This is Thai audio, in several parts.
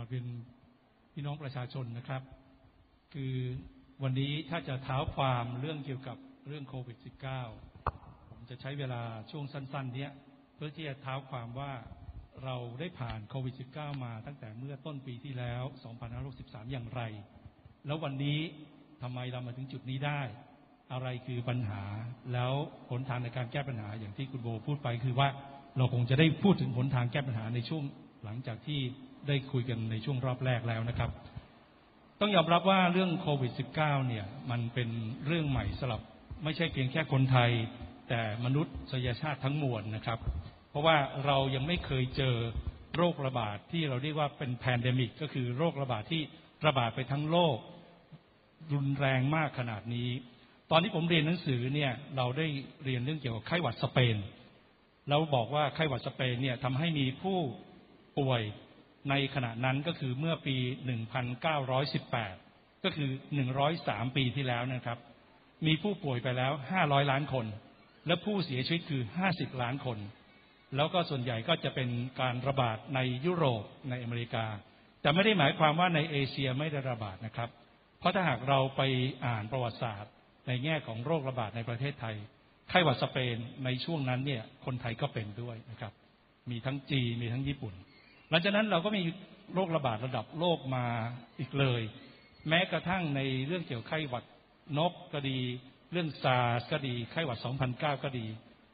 ขอเรียนพี่น้องประชาชนนะครับ คือวันนี้ถ้าจะเท้าความเรื่องเกี่ยวกับเรื่องโควิด -19 ผมจะใช้เวลาช่วงสั้น ๆ เนี้ยเพื่อที่จะเท้าความว่าเราได้ผ่านโควิด -19 มาตั้งแต่เมื่อต้นปีที่แล้ว 2563 อย่างไร แล้ววันนี้ทำไมเรามาถึงจุดนี้ได้ อะไรคือปัญหา แล้วหนทางในการแก้ปัญหาอย่างที่คุณโบพูดไปคือว่าเราคงจะได้พูดถึงหนทางแก้ปัญหาในช่วงหลังจากที่ ได้คุยกันในช่วงรอบแรกแล้วนะครับ ต้องยอมรับว่าเรื่องโควิด -19 เนี่ย มันเป็นเรื่องใหม่สำหรับ ไม่ใช่เพียงแค่คนไทย แต่มนุษยชาติทั้งมวลนะครับ เพราะว่าเรายังไม่เคยเจอโรคระบาดที่เราเรียกว่าเป็น pandemic ก็คือโรคระบาดที่ระบาดไปทั้งโลก รุนแรงมากขนาดนี้ ตอนที่ผมเรียนหนังสือเนี่ย เราได้เรียนเรื่องเกี่ยวกับไข้หวัดสเปนแล้วบอกว่าไข้หวัดสเปนเนี่ยทำให้มีผู้ป่วย ในขณะนั้นก็คือเมื่อปี 1918 ก็คือ 103 ปีที่แล้วนะครับ มีผู้ป่วยไปแล้ว 500 ล้านคน และผู้เสียชีวิตคือ 50 ล้านคน แล้วก็ส่วนใหญ่ก็จะเป็นการระบาดในยุโรปในอเมริกา แต่ไม่ได้หมายความว่าในเอเชียไม่ได้ระบาดนะครับ เพราะถ้าหากเราไปอ่านประวัติศาสตร์ ในแง่ของโรคระบาดในประเทศไทยไข้หวัดสเปนในช่วงนั้นเนี่ยคนไทยก็เป็นด้วยนะครับ มีทั้งจีนมีทั้งญี่ปุ่น หลังจากนั้นเราก็มีโรคระบาดระดับโลกมาอีกเลย แม้กระทั่งในเรื่องเกี่ยวกับไข้หวัดนกก็ดี เรื่องซาร์สก็ดีไข้หวัด 2009 ก็ดี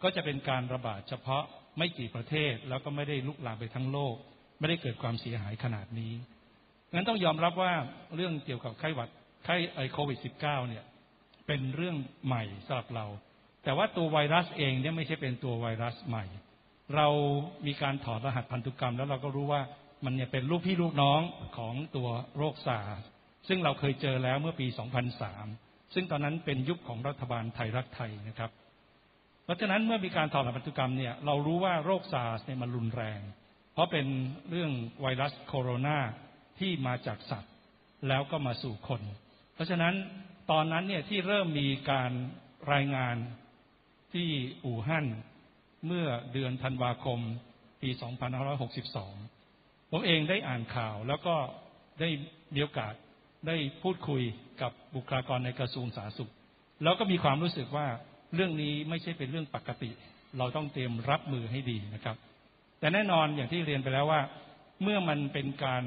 ก็จะเป็นการระบาดเฉพาะไม่กี่ประเทศแล้วก็ไม่ได้ลุกลามไปทั้งโลก ไม่ได้เกิดความเสียหายขนาดนี้งั้นต้องยอมรับว่าเรื่องเกี่ยวกับไข้หวัดไข้ไอโควิด -19 เนี่ยเป็นเรื่องใหม่สำหรับเรา แต่ว่าตัวไวรัสเองเนี่ยไม่ใช่เป็นตัวไวรัสใหม่ เรามีการถอดรหัสพันธุกรรม แล้วเราก็รู้ว่ามันเนี่ยเป็นลูกพี่ลูกน้องของตัวโรคซาร์ซึ่งเราเคยเจอแล้วเมื่อปี 2003 ซึ่งตอนนั้นเป็นยุคของรัฐบาลไทยรักไทยนะครับ เพราะฉะนั้นเมื่อมีการถอดรหัสพันธุกรรมเนี่ยเรารู้ว่าโรคซาร์เนี่ยมันรุนแรง เพราะเป็นเรื่องไวรัสโคโรนาที่มาจากสัตว์แล้วก็มาสู่คน เพราะฉะนั้นตอนนั้นเนี่ยที่เริ่มมีการรายงานที่อู่ฮั่น เมื่อเดือนธันวาคม ปี 2562 ผมเองได้อ่านข่าวแล้วก็ได้มีโอกาสได้พูดคุยกับบุคลากรในกระทรวงสาธารณสุข แล้วก็มีความรู้สึกว่าเรื่องนี้ไม่ใช่เป็นเรื่องปกติ เราต้องเตรียมรับมือให้ดีนะครับ แต่แน่นอนอย่างที่เรียนไปแล้วว่า เมื่อมันเป็นการ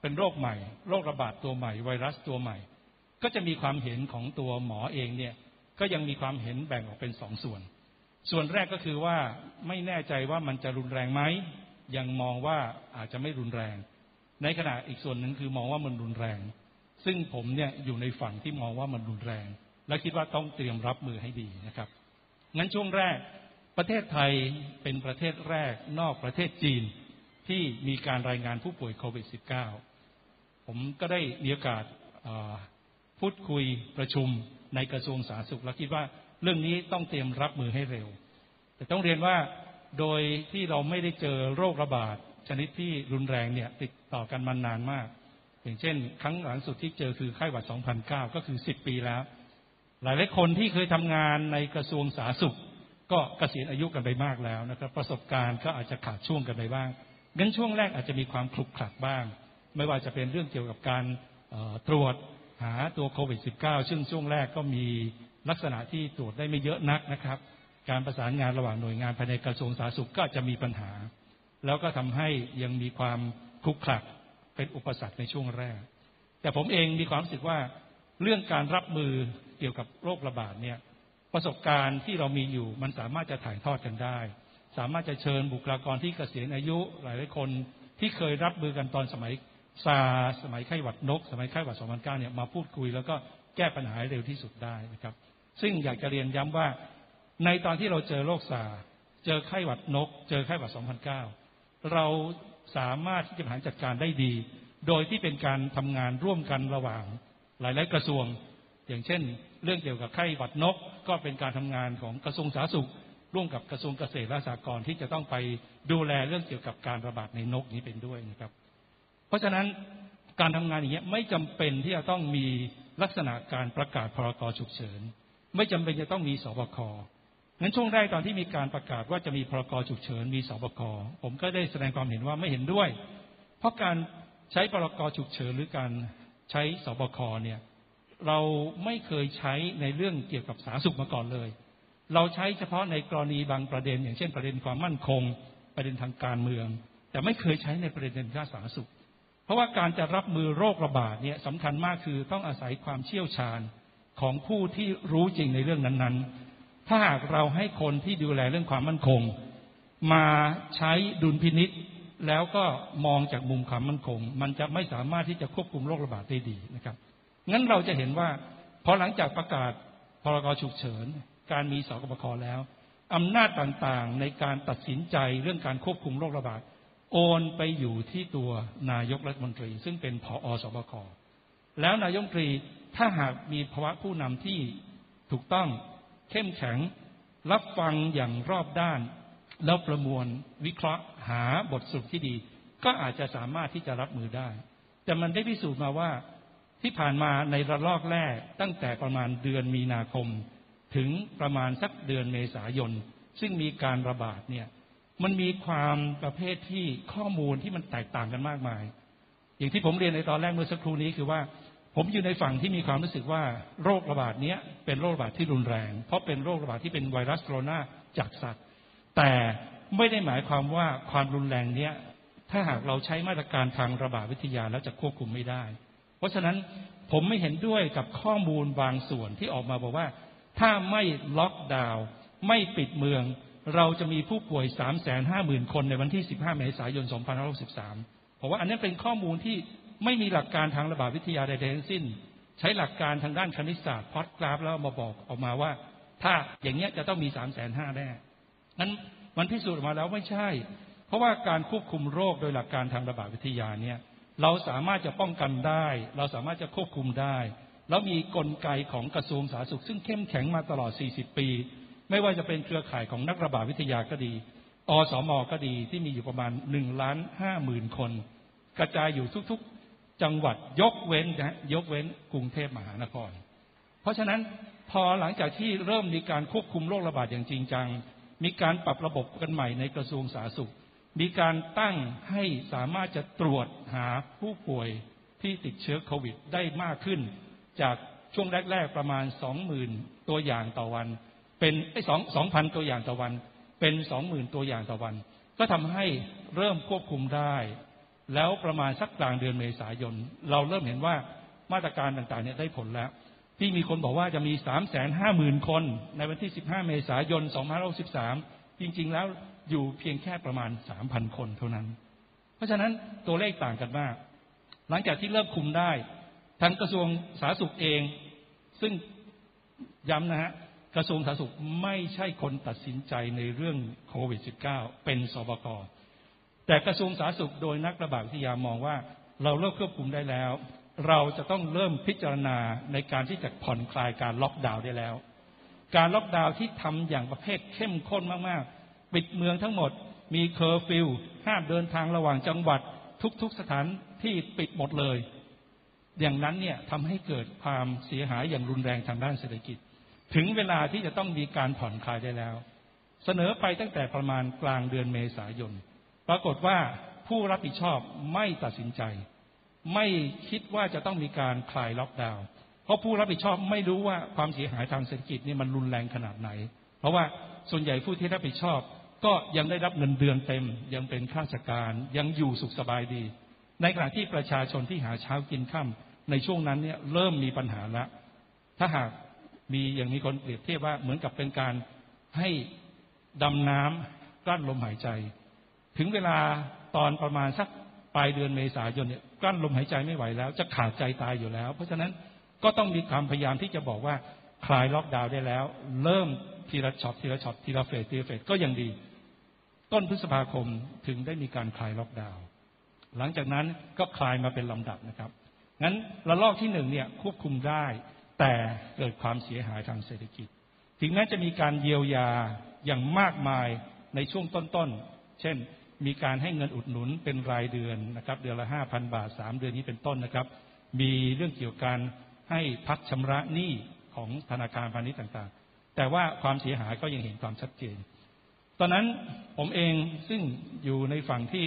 เป็นโรคใหม่ โรคระบาดตัวใหม่ ไวรัสตัวใหม่ ก็จะมีความเห็นของตัวหมอเองเนี่ยก็ยังมีความเห็นแบ่งออกเป็นสองส่วน ส่วนแรกก็คือว่าไม่แน่ใจว่ามันจะรุนแรงไหม ยังมองว่าอาจจะไม่รุนแรง ในขณะอีกส่วนหนึ่งคือมองว่ามันรุนแรง ซึ่งผมเนี่ยอยู่ในฝั่งที่มองว่ามันรุนแรง และคิดว่าต้องเตรียมรับมือให้ดีนะครับ งั้นช่วงแรกประเทศไทยเป็นประเทศแรกนอกประเทศจีนที่มีการรายงานผู้ป่วยโควิด -19 ผมก็ได้มีโอกาสพูดคุยประชุมในกระทรวงสาธารณสุข และคิดว่า เรื่องนี้ต้องเตรียมรับมือให้เร็ว แต่ต้องเรียนว่าโดยที่เราไม่ได้เจอโรคระบาดชนิดที่รุนแรงเนี่ย ติดต่อกันมานานมาก อย่างเช่น ครั้งหลังสุดที่เจอคือไข้หวัด 2009 ก็คือ 10 ปีแล้ว หลายหลายคนที่เคยทำงานในกระทรวงสาธารณสุข ก็เกษียณอายุกันไปมากแล้วนะครับ ประสบการณ์ก็อาจจะขาดช่วงกันไปบ้างงั้นช่วงแรกอาจจะมีความคลุกคลักบ้าง ไม่ว่าจะเป็นเรื่องเกี่ยวกับการตรวจหาตัวโควิด -19 ซึ่งช่วงแรกก็มี ลักษณะที่ตรวจได้ไม่เยอะนักนะครับ การประสานงานระหว่างหน่วยงานภายในกระทรวงสาธารณสุขก็จะมีปัญหา แล้วก็ทำให้ยังมีความคลุกคลักเป็นอุปสรรคในช่วงแรก แต่ผมเองมีความรู้สึกว่าเรื่องการรับมือเกี่ยวกับโรคระบาดเนี่ยประสบการณ์ที่เรามีอยู่มันสามารถจะถ่ายทอดกันได้ สามารถจะเชิญบุคลากรที่เกษียณอายุหลายหลายคนที่เคยรับมือกันตอนสมัยซาสมัยไข้หวัดนก สมัยไข้หวัด 2009 เนี่ยมาพูดคุย แล้วก็แก้ปัญหาเร็วที่สุดได้นะครับ ซึ่งอยากจะเรียนย้ำว่า ในตอนที่เราเจอโรคซาเจอไข้หวัดนก เจอไข้หวัด 2009 เราสามารถที่จะบริหารจัดการได้ดี โดยที่เป็นการทำงานร่วมกันระหว่างหลาย ๆ กระทรวง อย่างเช่น เรื่องเกี่ยวกับไข้หวัดนก ก็เป็นการทำงานของกระทรวงสาธารณสุข ร่วมกับกระทรวงเกษตรและสหกรณ์ที่จะต้องไปดูแลเรื่องเกี่ยวกับการระบาดในนกนี้เป็นด้วยนะครับ เพราะฉะนั้นการทำงานอย่างนี้ยไม่จำเป็นที่จะต้องมีลักษณะการประกาศพรกฉุกเฉิน ไม่จำเป็นจะต้องมีสบคงั้นช่วงแรกตอนที่มีการประกาศว่าจะมีพรกฉุกเฉินมีสบคผมก็ได้แสดงความเห็นว่าไม่เห็นด้วยเพเพราะการใช้พรกฉุกเฉินหรือการใช้สบคเนี่ยเราไม่เคยใช้ในเรื่องเกี่ยวกับสาธารณสุขมาก่อนเลย เราใช้เฉพาะในกรณีบางประเด็น อย่างเช่นประเด็นความมั่นคง ประเด็นทางการเมือง แต่ไม่เคยใช้ในประเด็นด้านสาธารณสุข เพราะว่าการจะรับมือโรคระบาดเนี่ยสำคัญมากคือต้องอาศัยความเชี่ยวชาญ ของผู้ที่รู้จริงในเรื่องนั้นๆ ถ้าหากเราให้คนที่ดูแลเรื่องความมั่นคง มาใช้ดุลพินิษแล้วก็มองจากมุมความมั่นคง มันจะไม่สามารถที่จะควบคุมโรคระบาดได้ดีนะครับ งั้นเราจะเห็นว่าพอหลังจากประกาศพรกฉุกเฉิน การมีสกบคแล้วอำนาจต่างๆในการตัดสินใจเรื่องการควบคุมโรคระบาดโอนไปอยู่ที่ตัวนายกรัฐมนตรี ซึ่งเป็นผอสบคแล้วนายกรัฐมนตรี ถ้าหากมีภาวะผู้นำที่ถูกต้องเข้มแข็ง รับฟังอย่างรอบด้าน แล้วประมวลวิเคราะห์หาบทสรุปที่ดี ก็อาจจะสามารถที่จะรับมือได้ แต่มันได้พิสูจน์มาว่าที่ผ่านมาในระลอกแรกตั้งแต่ประมาณเดือนมีนาคม ถึงประมาณสักเดือนเมษายน ซึ่งมีการระบาดเนี่ยมันมีความประเภทที่ข้อมูลที่มันแตกต่างกันมากมาย อย่างที่ผมเรียนในตอนแรกเมื่อสักครู่นี้คือว่า ผมอยู่ในฝั่งที่มีความรู้สึกว่าโรคระบาดนี้เป็นโรคระบาดที่รุนแรง เพราะเป็นโรคระบาดที่เป็นไวรัสโคโรนาจากสัตว์ แต่ไม่ได้หมายความว่าความรุนแรงเนี้ยถ้าหากเราใช้มาตรการทางระบาดวิทยาแล้วจะควบคุมไม่ได้ เพราะฉะนั้นผมไม่เห็นด้วยกับข้อมูลบางส่วนที่ออกมาบอกว่า ถ้าไม่ล็อกดาวน์ไม่ปิดเมือง เราจะมีผู้ป่วย 3 5 0 0 0 0 คนในวันที่ 15 เมษายน 2563เพราะว่าอันนี้เป็นข้อมูลที่ ไม่มีหลักการทางระบาดวิทยาใดๆทั้งสิ้น ใช้หลักการทางด้านคณิตศาสตร์พอดกราฟแล้วมาบอกออกมาว่า ถ้าอย่างเงี้ยจะต้องมีสามแสนห้าแน่นั้นมันพิสูจน์ออกมาแล้วไม่ใช่ เพราะว่าการควบคุมโรคโดยหลักการทางระบาดวิทยาเนี่ยเราสามารถจะป้องกันได้ เราสามารถจะควบคุมได้ แล้วมีกลไกของกระทรวงสาธารณสุข ซึ่งเข้มแข็งมาตลอด 40 ปี ไม่ว่าจะเป็นเครือข่ายของนักระบาดวิทยาก็ดี อสมก็ดีที่มีอยู่ประมาณ1ล้าน5หมื่นคน กระจายอยู่ทุก จังหวัดยกเว้นนะยกเว้นกรุงเทพมหานคร เพราะฉะนั้นพอหลังจากที่เริ่มมีการควบคุมโรคระบาดอย่างจริงจัง มีการปรับระบบกันใหม่ในกระทรวงสาธารณสุข มีการตั้งให้สามารถจะตรวจหาผู้ป่วยที่ติดเชื้อโควิดได้มากขึ้น จากช่วงแรก ๆ ประมาณสองหมื่นตัวอย่างต่อวัน เป็นไอ้สองสองพันตัวอย่างต่อวัน เป็นสองหมื่นตัวอย่างต่อวัน ก็ทำให้เริ่มควบคุมได้ แล้วประมาณสักกลางเดือนเมษายน เราเริ่มเห็นว่ามาตรการต่างๆเนี่ยได้ผลแล้ว ที่มีคนบอกว่าจะมีสามแสนห้าหมื่นคน ในวันที่สิบห้าเมษายนสองพันห้าสิบสามจริง ๆ แล้วอยู่เพียงแค่ประมาณสามพันคนเท่านั้น เพราะฉะนั้นตัวเลขต่างกันมาก หลังจากที่เริ่มคุมได้ทางกระทรวงสาธารณสุขเอง ซึ่งย้ำนะฮะกระทรวงสาธารณสุขไม่ใช่คนตัดสินใจในเรื่องโควิด -19 เป็นสบค แต่กระทรวงสาธารณสุขโดยนักระบาดวิทยามองว่า เราเริ่มควบคุมได้แล้ว เราจะต้องเริ่มพิจารณาในการที่จะผ่อนคลายการล็อกดาวน์ได้แล้ว การล็อกดาวน์ที่ทำอย่างประเภทเข้มข้นมากๆ ปิดเมืองทั้งหมด มีเคอร์ฟิวห้ามเดินทางระหว่างจังหวัด ทุกๆสถานที่ปิดหมดเลย อย่างนั้นเนี่ยทำให้เกิดความเสียหายอย่างรุนแรงทางด้านเศรษฐกิจ ถึงเวลาที่จะต้องมีการผ่อนคลายได้แล้ว เสนอไปตั้งแต่ประมาณกลางเดือนเมษายน ปรากฏว่าผู้รับผิดชอบไม่ตัดสินใจ ไม่คิดว่าจะต้องมีการคลายล็อกดาวน์เพราะผู้รับผิดชอบไม่รู้ว่าความเสียหายทางเศรษฐกิจนี่มันรุนแรงขนาดไหน เพราะว่าส่วนใหญ่ผู้ที่รับผิดชอบ ก็ยังได้รับเงินเดือนเต็ม ยังเป็นข้าราชการยังอยู่สุขสบายดี ในขณะที่ประชาชนที่หาเช้ากินค่ำในช่วงนั้นเนี่ยเริ่มมีปัญหาละถ้าหากมีอย่างมีคนเปรียบเทียบว่าเหมือนกับเป็นการให้ดำน้ำกลั้นลมหายใจ ถึงเวลาตอนประมาณสักปลายเดือนเมษายนเนี่ยกลั้นลมหายใจไม่ไหวแล้ว จะขาดใจตายอยู่แล้ว เพราะฉะนั้นก็ต้องมีความพยายามที่จะบอกว่าคลายล็อกดาวน์ได้แล้ว เริ่มทีละช็อตทีละช็อตทีละ phase ทีละ phase ก็ยังดี ต้นพฤษภาคมถึงได้มีการคลายล็อกดาวน์หลังจากนั้นก็คลายมาเป็นลำดับนะครับงั้นระลอกที่หนึ่งเนี่ยควบคุมได้ แต่เกิดความเสียหายทางเศรษฐกิจ ถึงแม้จะมีการเยียวยาอย่างมากมายในช่วงต้นๆเช่น มีการให้เงินอุดหนุนเป็นรายเดือนนะครับ เดือนละห้าพันบาทสามเดือนนี้เป็นต้นนะครับ มีเรื่องเกี่ยวกับให้พักชำระหนี้ของธนาคารพาณิชย์ต่างๆ แต่ว่าความเสียหายก็ยังเห็นความชัดเจน ตอนนั้นผมเองซึ่งอยู่ในฝั่งที่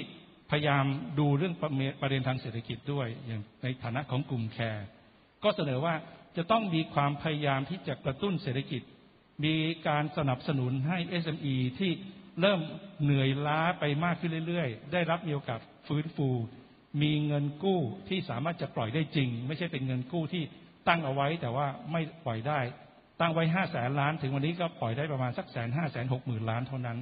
พยายามดูเรื่องประเด็นทางเศรษฐกิจด้วย อย่างในฐานะของกลุ่มแคร์ก็เสนอว่าจะต้องมีความพยายามที่จะกระตุ้นเศรษฐกิจ มีการสนับสนุนให้ SME ที่ เริ่มเหนื่อยล้าไปมากขึ้นเรื่อยๆ ได้รับมีโอกาสฟื้นฟู มีเงินกู้ที่สามารถจะปล่อยได้จริง ไม่ใช่เป็นเงินกู้ที่ตั้งเอาไว้แต่ว่าไม่ปล่อยได้ ตั้งไว้ห้าแสนล้าน ถึงวันนี้ก็ปล่อยได้ประมาณสักแสนห้าแสนหกหมื่นล้านเท่านั้น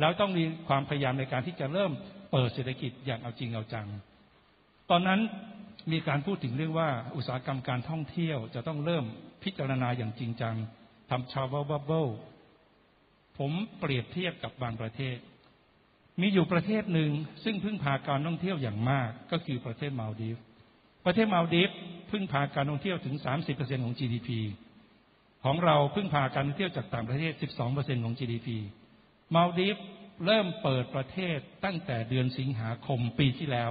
แล้วต้องมีความพยายามในการที่จะเริ่มเปิดเศรษฐกิจอย่างเอาจริงเอาจัง ตอนนั้นมีการพูดถึงเรื่องว่าอุตสาหกรรมการท่องเที่ยวจะต้องเริ่มพิจารณาอย่างจริงจังทำชาวบับเบิล ผมเปรียบเทียบกับบางประเทศ มีอยู่ประเทศหนึ่งซึ่งพึ่งพาการท่องเที่ยวอย่างมากก็คือประเทศมาลดีฟประเทศมาลดีฟพึ่งพาการท่องเที่ยวถึง 30%ของ GDP ของเราพึ่งพาการท่องเที่ยวจากต่างประเทศ 12%ของ GDP มาลดีฟเริ่มเปิดประเทศตั้งแต่เดือนสิงหาคมปีที่แล้ว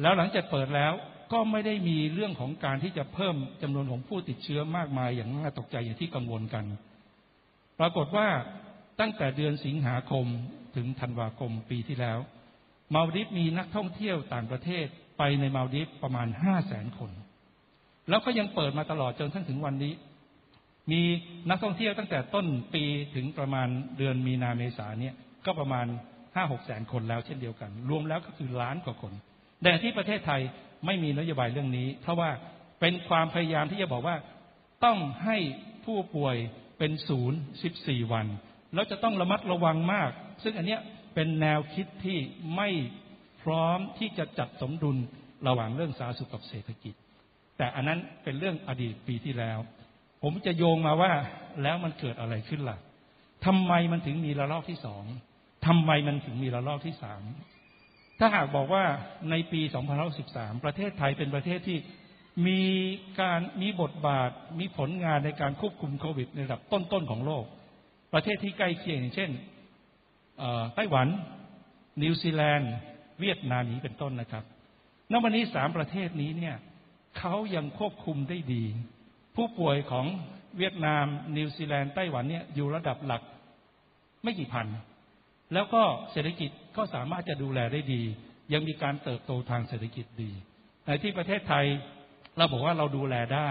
แล้วหลังจากเปิดแล้วก็ไม่ได้มีเรื่องของการที่จะเพิ่มจำนวนของผู้ติดเชื้อมากมายอย่างน่าตกใจอย่างที่กังวลกัน ปรากฏว่าตั้งแต่เดือนสิงหาคมถึงธันวาคมปีที่แล้ว มาดิฟมีนักท่องเที่ยวต่างประเทศไปในมาดิฟประมาณห้าแสนคน แล้วก็ยังเปิดมาตลอดจนทั้งถึงวันนี้ มีนักท่องเที่ยวตั้งแต่ต้นปีถึงประมาณเดือนมีนาเมษาเนี่ยก็ประมาณห้าหกแสนคนแล้วเช่นเดียวกัน รวมแล้วก็คือล้านกว่าคนแต่ที่ประเทศไทยไม่มีนโยบายเรื่องนี้ เพราะว่าเป็นความพยายามที่จะบอกว่าต้องให้ผู้ป่วย เป็นศูนย์สิบสี่วัน แล้วจะต้องระมัดระวังมาก ซึ่งอันเนี้ยเป็นแนวคิดที่ไม่พร้อมที่จะจัดสมดุลระหว่างเรื่องสาธารณสุขกับเศรษฐกิจ แต่อันนั้นเป็นเรื่องอดีตปีที่แล้ว ผมจะโยงมาว่าแล้วมันเกิดอะไรขึ้นล่ะทำไมมันถึงมีระลอกที่สองทำไมมันถึงมีระลอกที่สามถ้าหากบอกว่าในปี 2013 ประเทศไทยเป็นประเทศที่ มีการมีบทบาทมีผลงานในการควบคุมโควิดในระดับต้นๆของโลก ประเทศที่ใกล้เคียงอย่างเช่นไต้หวัน นิวซีแลนด์ เวียดนามนี้เป็นต้นนะครับณวันนี้สามประเทศนี้เนี่ยเขายังควบคุมได้ดี ผู้ป่วยของเวียดนาม นิวซีแลนด์ไต้หวันเนี่ยอยู่ระดับหลักไม่กี่พัน แล้วก็เศรษฐกิจก็สามารถจะดูแลได้ดี ยังมีการเติบโตทางเศรษฐกิจดีในที่ประเทศไทย เราบอกว่าเราดูแลได้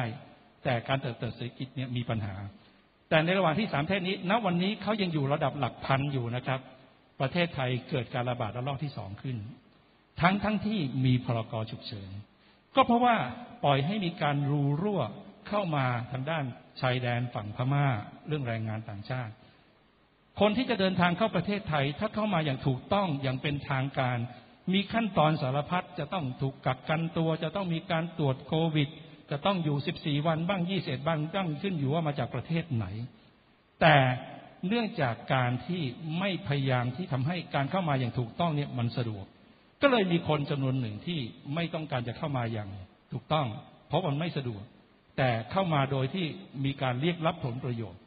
แต่การเติบโตเศรษฐกิจเนี่ยมีปัญหา แต่ในระหว่างที่สามประเทศนี้ ณวันนี้เขายังอยู่ระดับหลักพันอยู่นะครับ ประเทศไทยเกิดการระบาดระลอกที่สองขึ้น ทั้งทั้งที่มีพรกฉุกเฉิน ก็เพราะว่าปล่อยให้มีการรูรั่วเข้ามาทางด้านชายแดนฝั่งพม่าเรื่องแรงงานต่างชาติ คนที่จะเดินทางเข้าประเทศไทย ถ้าเข้ามาอย่างถูกต้องอย่างเป็นทางการ มีขั้นตอนสารพัดจะต้องถูกกักกันตัว จะต้องมีการตรวจโควิด จะต้องอยู่ 14 วันบ้าง 21บ้างตั้งขึ้นอยู่ว่ามาจากประเทศไหน แต่เนื่องจากการที่ไม่พยายามที่ทำให้การเข้ามาอย่างถูกต้องเนี่ยมันสะดวก ก็เลยมีคนจำนวนหนึ่งที่ไม่ต้องการจะเข้ามาอย่างถูกต้อง เพราะมันไม่สะดวก แต่เข้ามาโดยที่มีการเรียกรับผลประโยชน์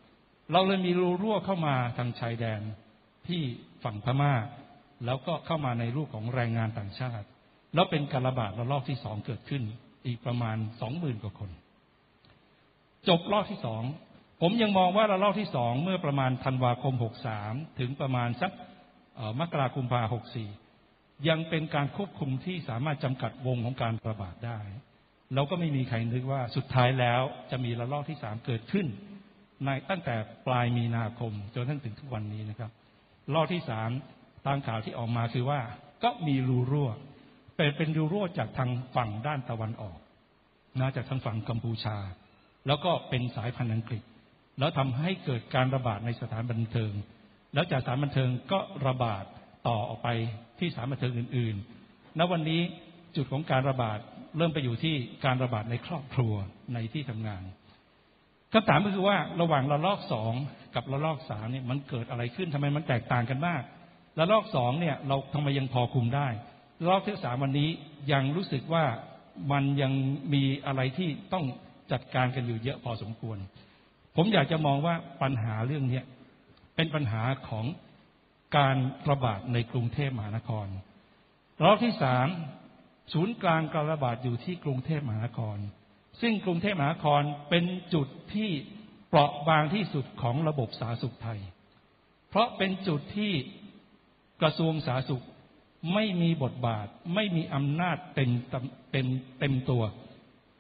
เราเลยมีรูรั่วเข้ามาทางชายแดนที่ฝั่งพม่า แล้วก็เข้ามาในรูปของแรงงานต่างชาติ แล้วเป็นการระบาดระลอกที่สองเกิดขึ้น อีกประมาณสองหมื่นกว่าคน จบรอบที่สองผมยังมองว่าระลอกที่สองเมื่อประมาณธันวาคมหกสามถึงประมาณสักมกราคมพาหกสี่ยังเป็นการควบคุมที่สามารถจำกัดวงของการระบาดได้ เราก็ไม่มีใครนึกว่าสุดท้ายแล้วจะมีระลอกที่สามเกิดขึ้น ในตั้งแต่ปลายมีนาคมจนทั้งถึงทุกวันนี้นะครับ รอบที่สาม ตามข่าวที่ออกมาคือว่าก็มีรูรั่วเป็นเป็นรูรั่วจากทางฝั่งด้านตะวันออกนะจากทางฝั่งกัมพูชา แล้วก็เป็นสายพันธุ์อังกฤษ แล้วทำให้เกิดการระบาดในสถานบันเทิง แล้วจากสถานบันเทิงก็ระบาดต่อออกไปที่สถานบันเทิงอื่นๆณวันนี้จุดของการระบาดเริ่มไปอยู่ที่การระบาดในครอบครัวในที่ทำงานคำถามก็คือว่าระหว่างระลอกสองกับระลอกสามเนี่ยมันเกิดอะไรขึ้นทำไมมันแตกต่างกันมาก ระลอกสองเนี่ยเราทำไมยังพอคุมได้ระลอกที่สามวันนี้ยังรู้สึกว่ามันยังมีอะไรที่ต้องจัดการกันอยู่เยอะพอสมควร ผมอยากจะมองว่าปัญหาเรื่องนี้เป็นปัญหาของการระบาดในกรุงเทพมหานครรอกที่สามศูนย์กลางการระบาดอยู่ที่กรุงเทพมหานคร ซึ่งกรุงเทพมหานครเป็นจุดที่เปราะบางที่สุดของระบบสาธารณสุขไทย เพราะเป็นจุดที่ กระทรวงสาธารณสุขไม่มีบทบาทไม่มีอำนาจเต็มเป็นเต็มตัว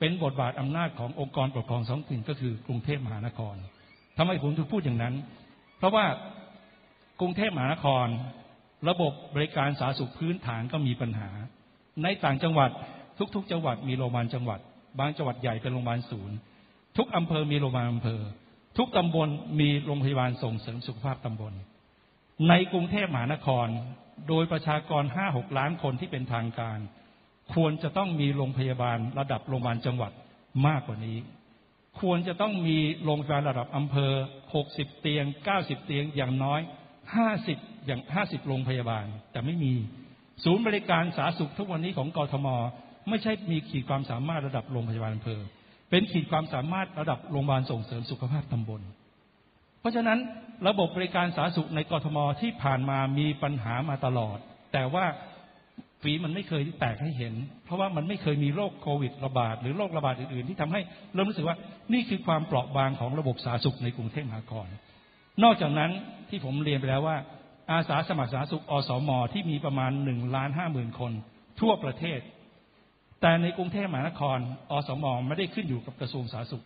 เป็นบทบาทอำนาจขององค์กรปกครองท้องถิ่นก็คือกรุงเทพมหานครทำไมผมถึงพูดอย่างนั้น เพราะว่ากรุงเทพมหานคร ระบบบริการสาธารณสุขพื้นฐานก็มีปัญหา ในต่างจังหวัดทุกๆ จังหวัดมีโรงพยาบาลจังหวัด บางจังหวัดใหญ่เป็นโรงพยาบาลศูนย์ ทุกอำเภอมีโรงพยาบาลอำเภอ ทุกตำบลมีโรงพยาบาลส่งเสริมสุขภาพตำบล ในกรุงเทพมหานคร โดยประชากรห้าหกล้านคนที่เป็นทางการ ควรจะต้องมีโรงพยาบาลระดับโรงพยาบาลจังหวัดมากกว่านี้ ควรจะต้องมีโรงพยาบาลระดับอำเภอหกสิบเตียงเก้าสิบเตียงอย่างน้อยห้าสิบอย่างห้าสิบโรงพยาบาล แต่ไม่มี ศูนย์บริการสาธารณสุขทุกวันนี้ของกทม ไม่ใช่มีขีดความสามารถระดับโรงพยาบาลอำเภอ เป็นขีดความสามารถระดับโรงพยาบาลส่งเสริมสุขภาพตำบล เพราะฉะนั้นระบบบริการสาธารณสุขในกรทมที่ผ่านมามีปัญหามาตลอด แต่ว่าฝีมันไม่เคยแตกให้เห็น เพราะว่ามันไม่เคยมีโรคโควิดระบาดหรือโรคระบาดอื่นๆ ที่ทำให้เริ่มรู้สึกว่านี่คือความเปราะบางของระบบสาธารณสุขในกรุงเทพมหานคร นอกจากนั้นที่ผมเรียนไปแล้วว่า อาสาสมัครสาธารณสุขอสมที่มีประมาณหนึ่งล้านห้าหมื่นคน ทั่วประเทศ แต่ในกรุงเทพมหานคร อสมไม่ได้ขึ้นอยู่กับกระทรวงสาธารณสุข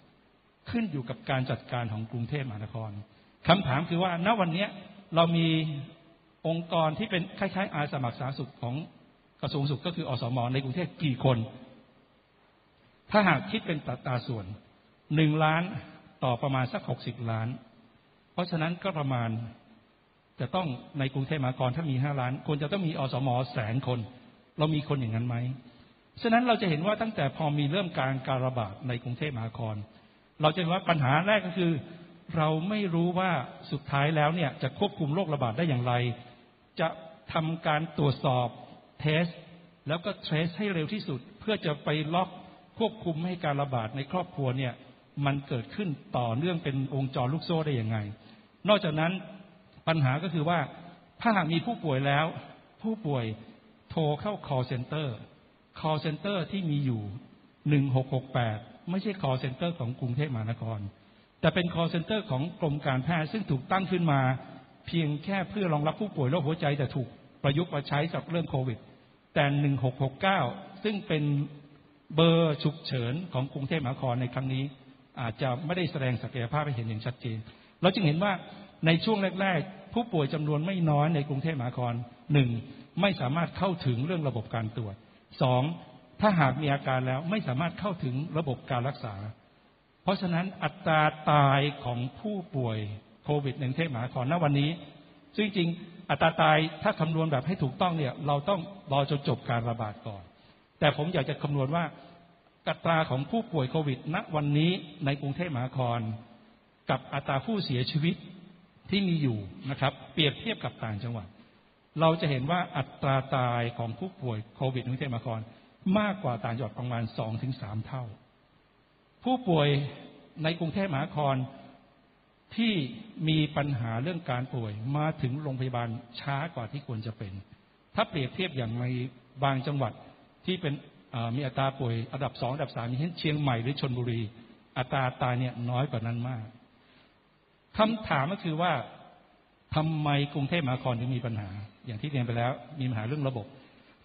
ขึ้นอยู่กับการจัดการของกรุงเทพมหานครคำถามคือว่าณวันนี้เรามีองค์กรที่เป็นคล้ายๆอาสมัครสาธารณสุขของกระทรวงสุขก็คืออสมในกรุงเทพกี่คน ถ้าหากคิดเป็นตัตราส่วนหนึ่งล้านต่อประมาณสักหกสิบล้าน เพราะฉะนั้นก็ประมาณจะต้องในกรุงเทพมหานครถ้ามีห้าล้านควรจะต้องมีอสมแสนคน เรามีคนอย่างนั้นไหมฉะนั้นเราจะเห็นว่าตั้งแต่พอมีเริ่มการการระบาดในกรุงเทพมหานคร เราจะเห็นว่าปัญหาแรกก็คือ เราไม่รู้ว่าสุดท้ายแล้วเนี่ยจะควบคุมโรคระบาดได้อย่างไร จะทำการตรวจสอบเทสแล้วก็เทสให้เร็วที่สุด เพื่อจะไปล็อกควบคุมให้การระบาดในครอบครัวเนี่ยมันเกิดขึ้นต่อเนื่องเป็นวงจรลูกโซ่ได้อย่างไง นอกจากนั้นปัญหาก็คือว่าถ้าหากมีผู้ป่วยแล้ว ผู้ป่วยโทรเข้า call center call center ที่มีอยู่ 1668 ไม่ใช่ call center ของกรุงเทพมหานคร แต่เป็น call center ของกรมการแพทย์ซึ่งถูกตั้งขึ้นมา เพียงแค่เพื่อรองรับผู้ป่วยโรคหัวใจแต่ถูกประยุกต์มาใช้กับเรื่องโควิด แต่ 1669 ซึ่งเป็นเบอร์ฉุกเฉินของกรุงเทพมหานครในครั้งนี้ อาจจะไม่ได้แสดงศักยภาพให้เห็นอย่างชัดเจน เราจึงเห็นว่าในช่วงแรก ๆ ผู้ป่วยจำนวนไม่น้อยในกรุงเทพมหานครหนึ่งไม่สามารถเข้าถึงเรื่องระบบการตรวจสอง ถ้าหากมีอาการแล้วไม่สามารถเข้าถึงระบบการรักษา เพราะฉะนั้นอัตราตายของผู้ป่วยโควิดในเทพมหานครณวันนี้ ซึ่งจริงอัตราตายถ้าคำนวณแบบให้ถูกต้องเนี่ย เราต้องรอจนจบการระบาดก่อน แต่ผมอยากจะคำนวณว่าอัตราของผู้ป่วยโควิด ณวันนี้ในกรุงเทพมหานคร กับอัตราผู้เสียชีวิตที่มีอยู่นะครับ เปรียบเทียบกับต่างจังหวัด เราจะเห็นว่าอัตราตายของผู้ป่วยโควิดในกรุงเทพมหานคร มากกว่าต่างจังหวัดประมาณสองถึงสามเท่า ผู้ป่วยในกรุงเทพมหานครที่มีปัญหาเรื่องการป่วยมาถึงโรงพยาบาลช้ากว่าที่ควรจะเป็น ถ้าเปรียบเทียบอย่างในบางจังหวัดที่เป็นมีอัตราป่วยอันดับสองอันดับสามเช่นเชียงใหม่หรือชนบุรี อัตราตายเนี่ยน้อยกว่านั้นมากคำถามก็คือว่าทำไมกรุงเทพมหานครถึงมีปัญหา อย่างที่เรียนไปแล้ว มีปัญหาเรื่องระบบ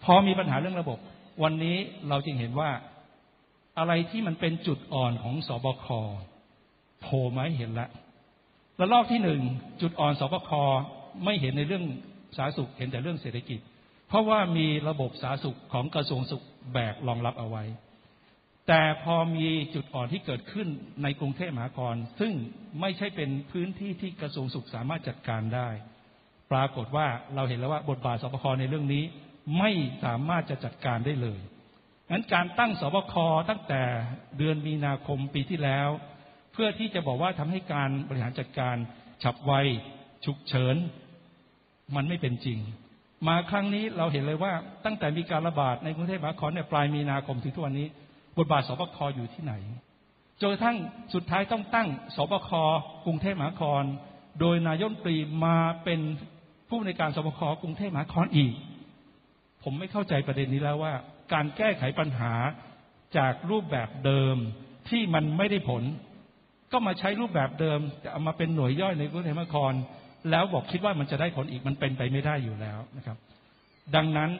พอมีปัญหาเรื่องระบบ วันนี้เราจึงเห็นว่าอะไรที่มันเป็นจุดอ่อนของสบคโผล่มาให้เห็นแล้วระลอกที่หนึ่งจุดอ่อนสบคไม่เห็นในเรื่องสาธารณสุขเห็นแต่เรื่องเศรษฐกิจ เพราะว่ามีระบบสาธารณสุขของกระทรวงสุขแบกรองรับเอาไว้ แต่พอมีจุดอ่อนที่เกิดขึ้นในกรุงเทพมหานครซึ่งไม่ใช่เป็นพื้นที่ที่กระทรวงสุขสามารถจัดการได้ ปรากฏว่าเราเห็นแล้วว่าบทบาทสบคในเรื่องนี้ ไม่สามารถจะจัดการได้เลยงั้นการตั้งสบคตั้งแต่เดือนมีนาคมปีที่แล้ว เพื่อที่จะบอกว่าทำให้การบริหารจัดการฉับไวฉุกเฉิน มันไม่เป็นจริง มาครั้งนี้เราเห็นเลยว่าตั้งแต่มีการระบาดในกรุงเทพมหานครในปลายมีนาคมถึงทุกวันนี้ บทบาทสบคอยู่ที่ไหนจนกระทั่งสุดท้ายต้องตั้งสบคกรุงเทพมหานคร โดยนายมตรีมาเป็นผู้ในการสบคกรุงเทพมหานครอีก ผมไม่เข้าใจประเด็นนี้แล้วว่า การแก้ไขปัญหาจากรูปแบบเดิมที่มันไม่ได้ผล ก็มาใช้รูปแบบเดิมจะเอามาเป็นหน่วยย่อยในกรุงเทพมหานคร แล้วบอกคิดว่ามันจะได้ผลอีกมันเป็นไปไม่ได้อยู่แล้วนะครับ ดังนั้น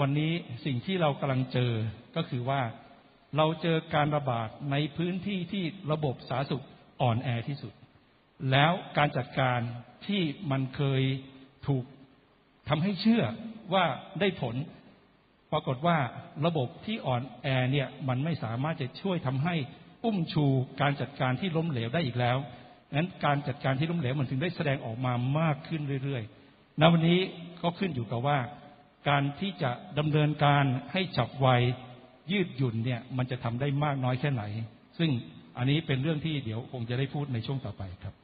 วันนี้สิ่งที่เรากำลังเจอก็คือว่าเราเจอการระบาดในพื้นที่ที่ระบบสาธารณสุขอ่อนแอที่สุด แล้วการจัดการที่มันเคยถูก ทำให้เชื่อว่าได้ผล ปรากฏว่าระบบที่อ่อนแอเนี่ยมันไม่สามารถจะช่วยทำให้อุ้มชูการจัดการที่ล้มเหลวได้อีกแล้วงั้นการจัดการที่ล้มเหลวมันถึงได้แสดงออกมามากขึ้นเรื่อยๆณวันนี้ก็ขึ้นอยู่กับว่า การที่จะดำเนินการให้ฉับไวยืดหยุ่นเนี่ยมันจะทำได้มากน้อยแค่ไหน ซึ่งอันนี้เป็นเรื่องที่เดี๋ยวคงจะได้พูดในช่วงต่อไปครับ